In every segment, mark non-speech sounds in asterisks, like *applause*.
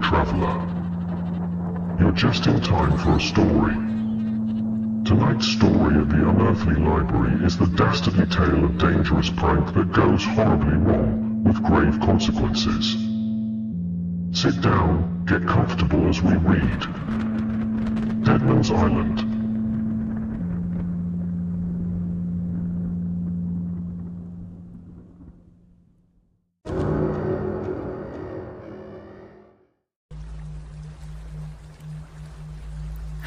traveler. You're just in time for a story. Tonight's story at the Unearthly Library is the dastardly tale of dangerous prank that goes horribly wrong with grave consequences. Sit down, get comfortable as we read. Deadman's Island.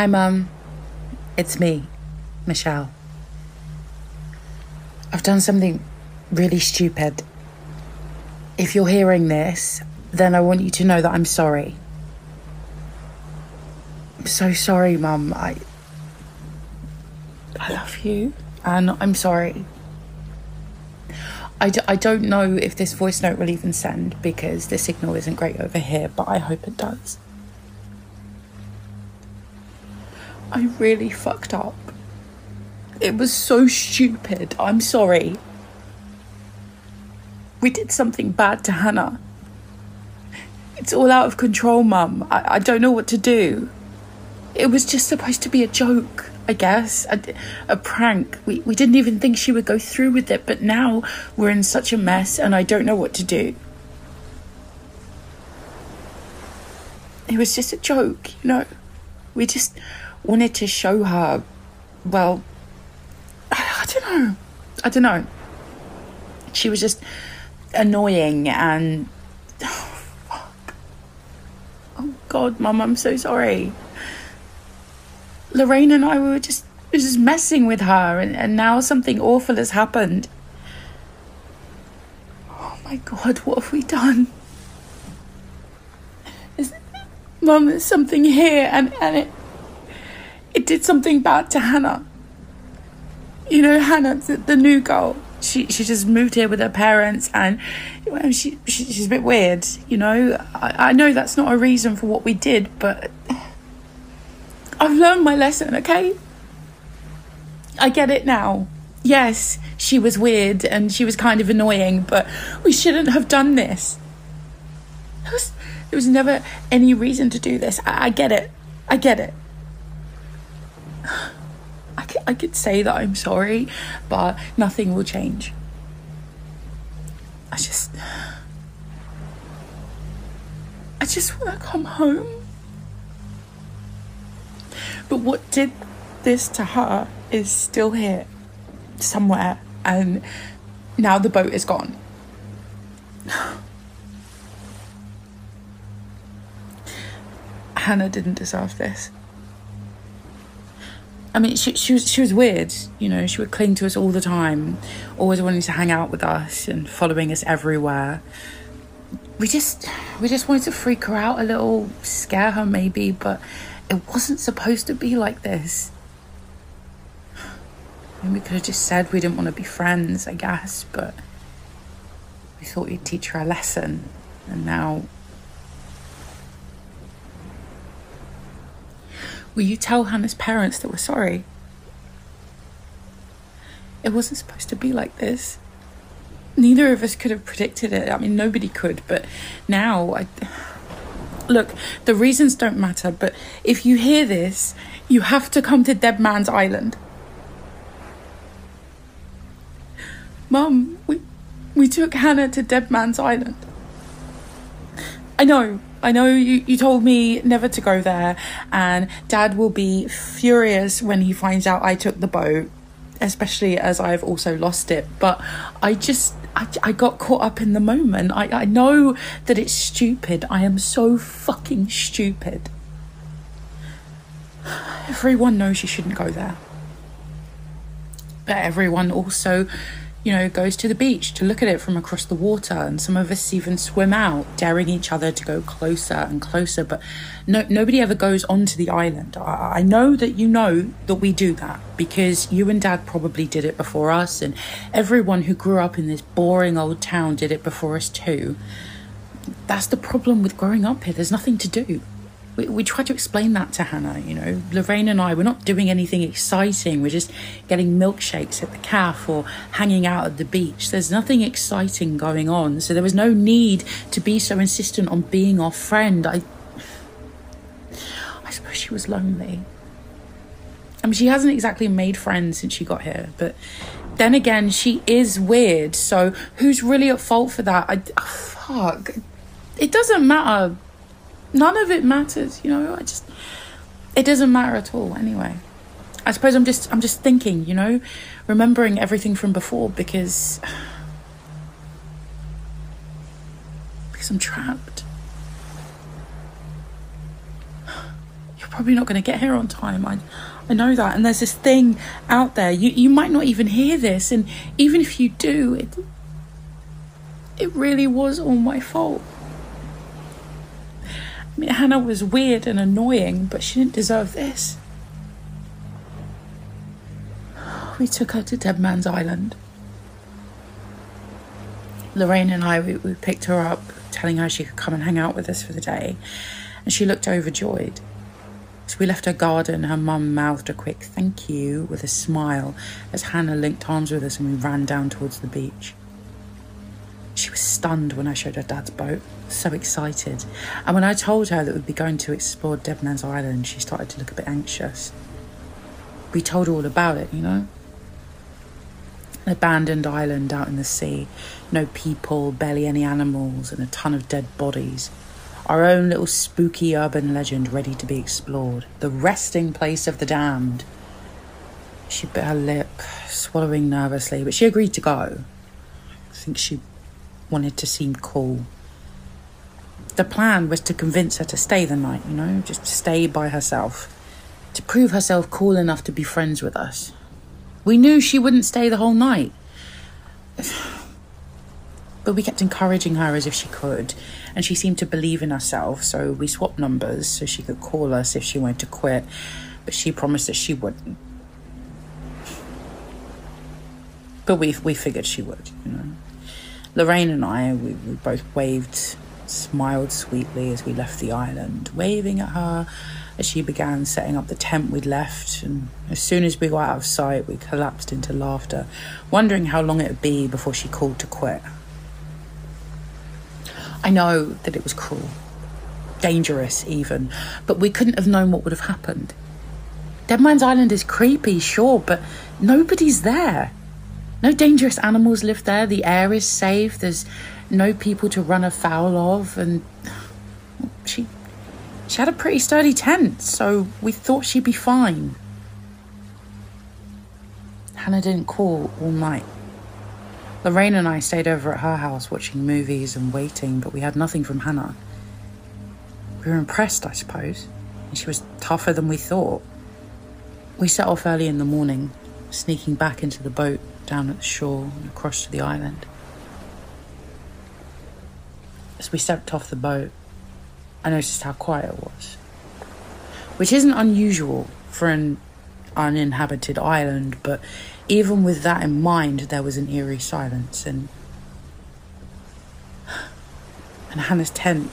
Hi, Mum. It's me, Michelle. I've done something really stupid. If you're hearing this, then I want you to know that I'm sorry. I'm so sorry, Mum. I. I love you, and I'm sorry. I, d- I don't know if this voice note will even send because the signal isn't great over here, but I hope it does. I really fucked up. It was so stupid. I'm sorry. We did something bad to Hannah. It's all out of control, Mum. I, I don't know what to do. It was just supposed to be a joke, I guess. A, a prank. We, we didn't even think she would go through with it, but now we're in such a mess and I don't know what to do. It was just a joke, you know. We just wanted to show her, well, *sighs* I, don't know. I don't know. She was just annoying and. Oh, *sighs* fuck. Oh, God, Mum, I'm so sorry. Lorraine and I we were just, just messing with her, and, and now something awful has happened. Oh, my God, what have we done? Is, Mum, there's something here, and, and it it did something bad to Hannah. You know, Hannah, the, the new girl. She she just moved here with her parents, and well, she, she she's a bit weird. You know, I, I know that's not a reason for what we did, but I've learned my lesson. Okay, I get it now. Yes, she was weird and she was kind of annoying, but we shouldn't have done this. There was there was never any reason to do this. I, I get it. I get it. I could, I could say that I'm sorry, but nothing will change. I just. I just want to come home. But what did this to her is still here, somewhere, and now the boat is gone. *sighs* Hannah didn't deserve this. I mean, she, she was she was weird. You know, she would cling to us all the time, always wanting to hang out with us and following us everywhere. We just we just wanted to freak her out a little, scare her maybe, but it wasn't supposed to be like this. I mean, we could have just said we didn't want to be friends, I guess, but we thought we'd teach her a lesson, and now Will you tell Hannah's parents that we're sorry? It wasn't supposed to be like this. Neither of us could have predicted it. I mean, nobody could, but now I. Look, the reasons don't matter, but if you hear this, you have to come to Dead Man's Island. Mum, we, we took Hannah to Dead Man's Island. I know, I know you, you told me never to go there, and Dad will be furious when he finds out I took the boat, especially as I've also lost it. But I just, I, I got caught up in the moment. I, I know that it's stupid. I am so fucking stupid. Everyone knows you shouldn't go there. But everyone also you know, goes to the beach to look at it from across the water, and some of us even swim out, daring each other to go closer and closer. But no, nobody ever goes onto the island. I, I know that you know that we do that because you and Dad probably did it before us, and everyone who grew up in this boring old town did it before us too. That's the problem with growing up here. There's nothing to do we, we tried to explain that to Hannah. You know, Lorraine and I, we're not doing anything exciting. We're just getting milkshakes at the cafe or hanging out at the beach. There's nothing exciting going on. So there was no need to be so insistent on being our friend. I, I suppose she was lonely. I mean, she hasn't exactly made friends since she got here, but then again, she is weird. So who's really at fault for that? I, oh, fuck. It doesn't matter none of it matters, you know. I just it doesn't matter at all anyway. I suppose I'm just I'm just thinking, you know, remembering everything from before because because I'm trapped. You're probably not going to get here on time. I I know that. And there's this thing out there. You you might not even hear this and even if you do, it it really was all my fault mean, Hannah was weird and annoying, but she didn't deserve this. We took her to Dead Man's Island. Lorraine and I, we, we picked her up, telling her she could come and hang out with us for the day, and she looked overjoyed. So we left her garden, her mum mouthed a quick thank you with a smile as Hannah linked arms with us and we ran down towards the beach. She was stunned when I showed her dad's boat, so excited. And when I told her that we'd be going to explore Man's Island, she started to look a bit anxious. We told her all about it, you know? An abandoned island out in the sea, no people, barely any animals, and a ton of dead bodies. Our own little spooky urban legend ready to be explored. The resting place of the damned. She bit her lip, swallowing nervously, but she agreed to go. I think she wanted to seem cool. The plan was to convince her to stay the night, you know, just to stay by herself, to prove herself cool enough to be friends with us. We knew she wouldn't stay the whole night. *sighs* But we kept encouraging her as if she could, and she seemed to believe in herself, so we swapped numbers so she could call us if she wanted to quit, but she promised that she wouldn't. But we, we figured she would, you know. Lorraine and I, we, we both waved, smiled sweetly as we left the island, waving at her as she began setting up the tent we'd left. And as soon as we got out of sight, we collapsed into laughter, wondering how long it would be before she called to quit. I know that it was cruel, dangerous even, but we couldn't have known what would have happened. Dead Man's Island is creepy, sure, but nobody's there. No dangerous animals live there. The air is safe. There's no people to run afoul of. And she, she had a pretty sturdy tent, so we thought she'd be fine. Hannah didn't call all night. Lorraine and I stayed over at her house watching movies and waiting, but we had nothing from Hannah. We were impressed, I suppose. and She was tougher than we thought. We set off early in the morning, sneaking back into the boat down at the shore and across to the island. As we stepped off the boat, I noticed how quiet it was, which isn't unusual for an uninhabited island, but even with that in mind, there was an eerie silence, and *sighs* and Hannah's tent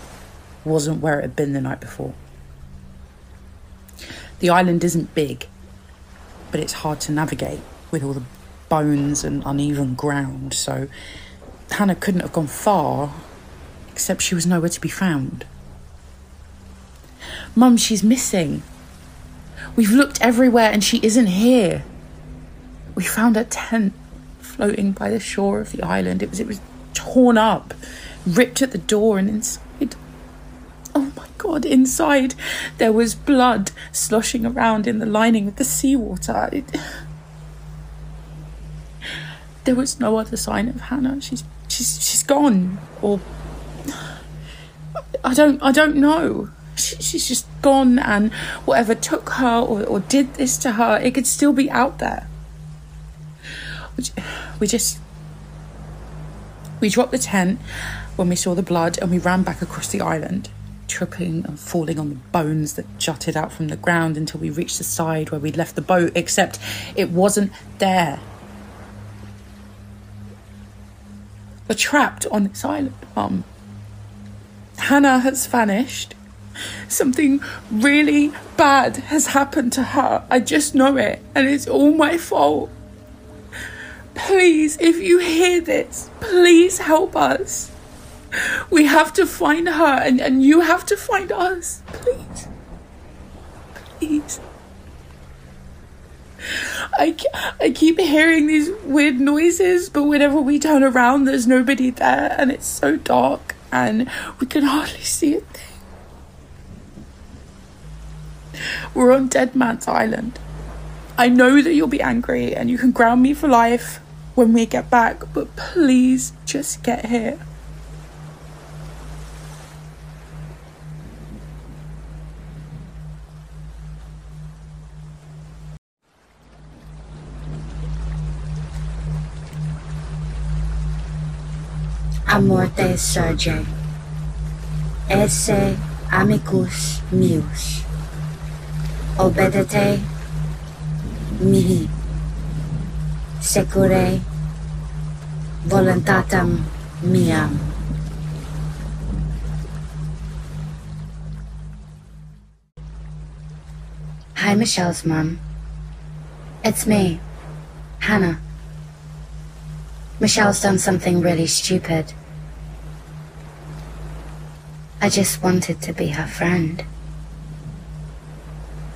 wasn't where it had been the night before. The island isn't big, but it's hard to navigate with all the bones and uneven ground, so Hannah couldn't have gone far, except she was nowhere to be found. Mum, she's missing. We've looked everywhere and she isn't here. We found her tent floating by the shore of the island. It was it was torn up, ripped at the door and inside. Oh my god, inside there was blood sloshing around in the lining of the seawater. It, there was no other sign of Hannah. She's she's she's gone, or I don't I don't know. She, she's just gone, and whatever took her or, or did this to her, it could still be out there. We just We dropped the tent when we saw the blood and we ran back across the island, tripping and falling on the bones that jutted out from the ground until we reached the side where we'd left the boat, except it wasn't there. We're trapped on this island, Mum. Hannah has vanished. Something really bad has happened to her. I just know it, and it's all my fault. Please, if you hear this, please help us. We have to find her, and, and you have to find us. Please. Please. I, I keep hearing these weird noises, but whenever we turn around, there's nobody there, and it's so dark, and we can hardly see a thing. We're on Dead Man's Island. I know that you'll be angry and you can ground me for life when we get back, but please just get here. Amorte Sergei. Esse amicus meus. Obedete mihi. Secure voluntatem meam. Hi, Michelle's mom. It's me, Hannah. Michelle's done something really stupid. I just wanted to be her friend.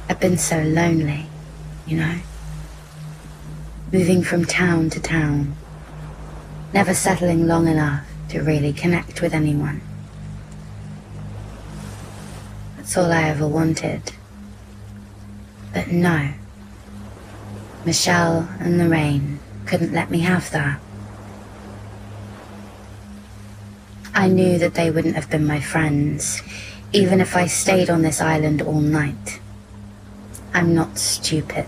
I've been so lonely, you know? Moving from town to town, never settling long enough to really connect with anyone. That's all I ever wanted. But no. Michelle and Lorraine couldn't let me have that. I knew that they wouldn't have been my friends, even if I stayed on this island all night. I'm not stupid.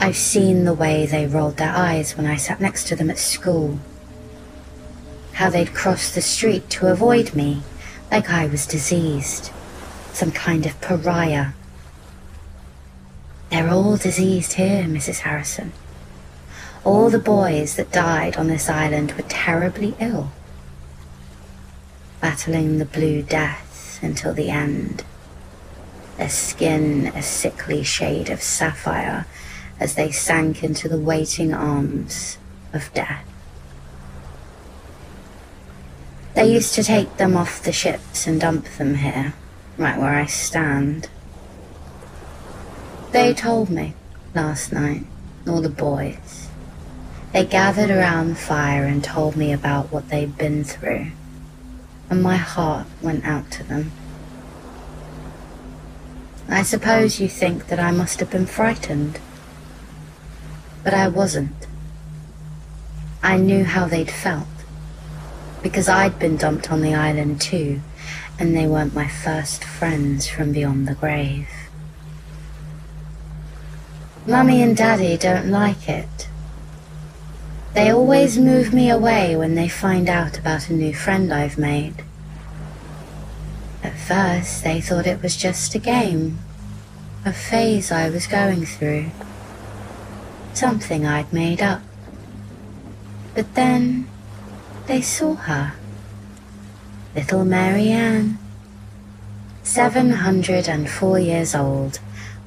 I've seen the way they rolled their eyes when I sat next to them at school. How they'd cross the street to avoid me, like I was diseased. Some kind of pariah. They're all diseased here, Mrs. Harrison. All the boys that died on this island were terribly ill. Battling the blue death until the end their skin a sickly shade of sapphire as they sank into the waiting arms of death. They used to take them off the ships and dump them here, right where I stand. They told me last night, all the boys. They gathered around the fire and told me about what they'd been through, and my heart went out to them. I suppose you think that I must have been frightened. But I wasn't. I knew how they'd felt. Because I'd been dumped on the island too, and they weren't my first friends from beyond the grave. Mummy and Daddy don't like it. They always move me away when they find out about a new friend I've made. At first, they thought it was just a game, a phase I was going through, something I'd made up. But then they saw her, little Mary Ann, 704 years old,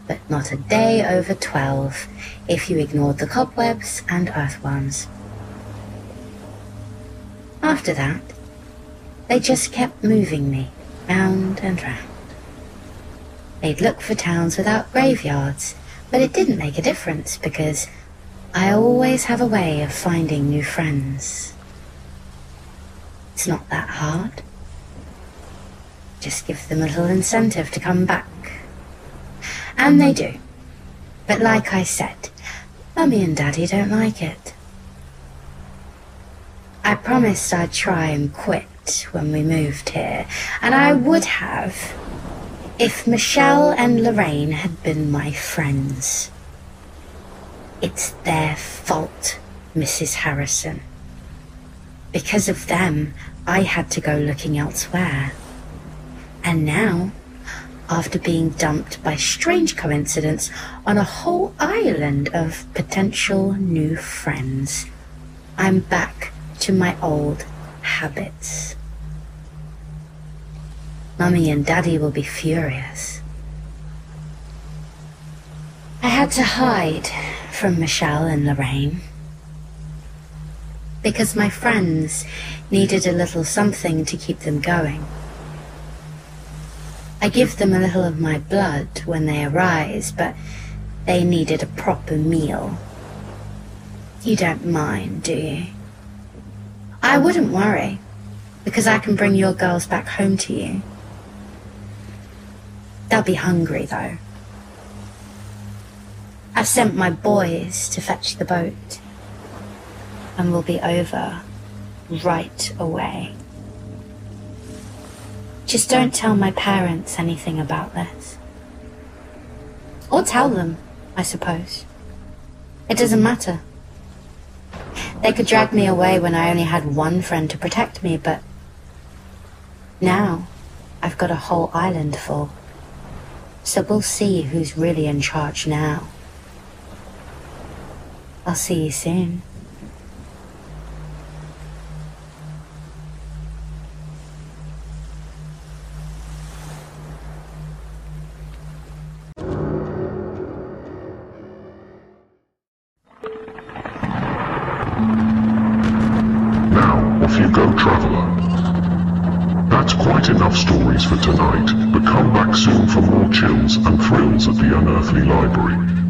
but not a day over 12 if you ignored the cobwebs and earthworms. After that, they just kept moving me round and round. They'd look for towns without graveyards, but it didn't make a difference because I always have a way of finding new friends. It's not that hard. Just give them a little incentive to come back. And they do. But like I said, Mummy and Daddy don't like it. I promised I'd try and quit when we moved here, and I would have if Michelle and Lorraine had been my friends. It's their fault, Mrs. Harrison. Because of them, I had to go looking elsewhere. And now, after being dumped by strange coincidence on a whole island of potential new friends, I'm back to my old habits. Mummy and Daddy will be furious. I had to hide from Michelle and Lorraine because my friends needed a little something to keep them going. I give them a little of my blood when they arise, but they needed a proper meal. You don't mind, do you? I wouldn't worry, because I can bring your girls back home to you. They'll be hungry, though. I've sent my boys to fetch the boat, and we'll be over right away. Just don't tell my parents anything about this. Or tell them, I suppose. It doesn't matter. They could drag me away when I only had one friend to protect me, but now I've got a whole island full. So we'll see who's really in charge now. I'll see you soon. Go, traveller. That's quite enough stories for tonight, but come back soon for more chills and thrills at the Unearthly Library.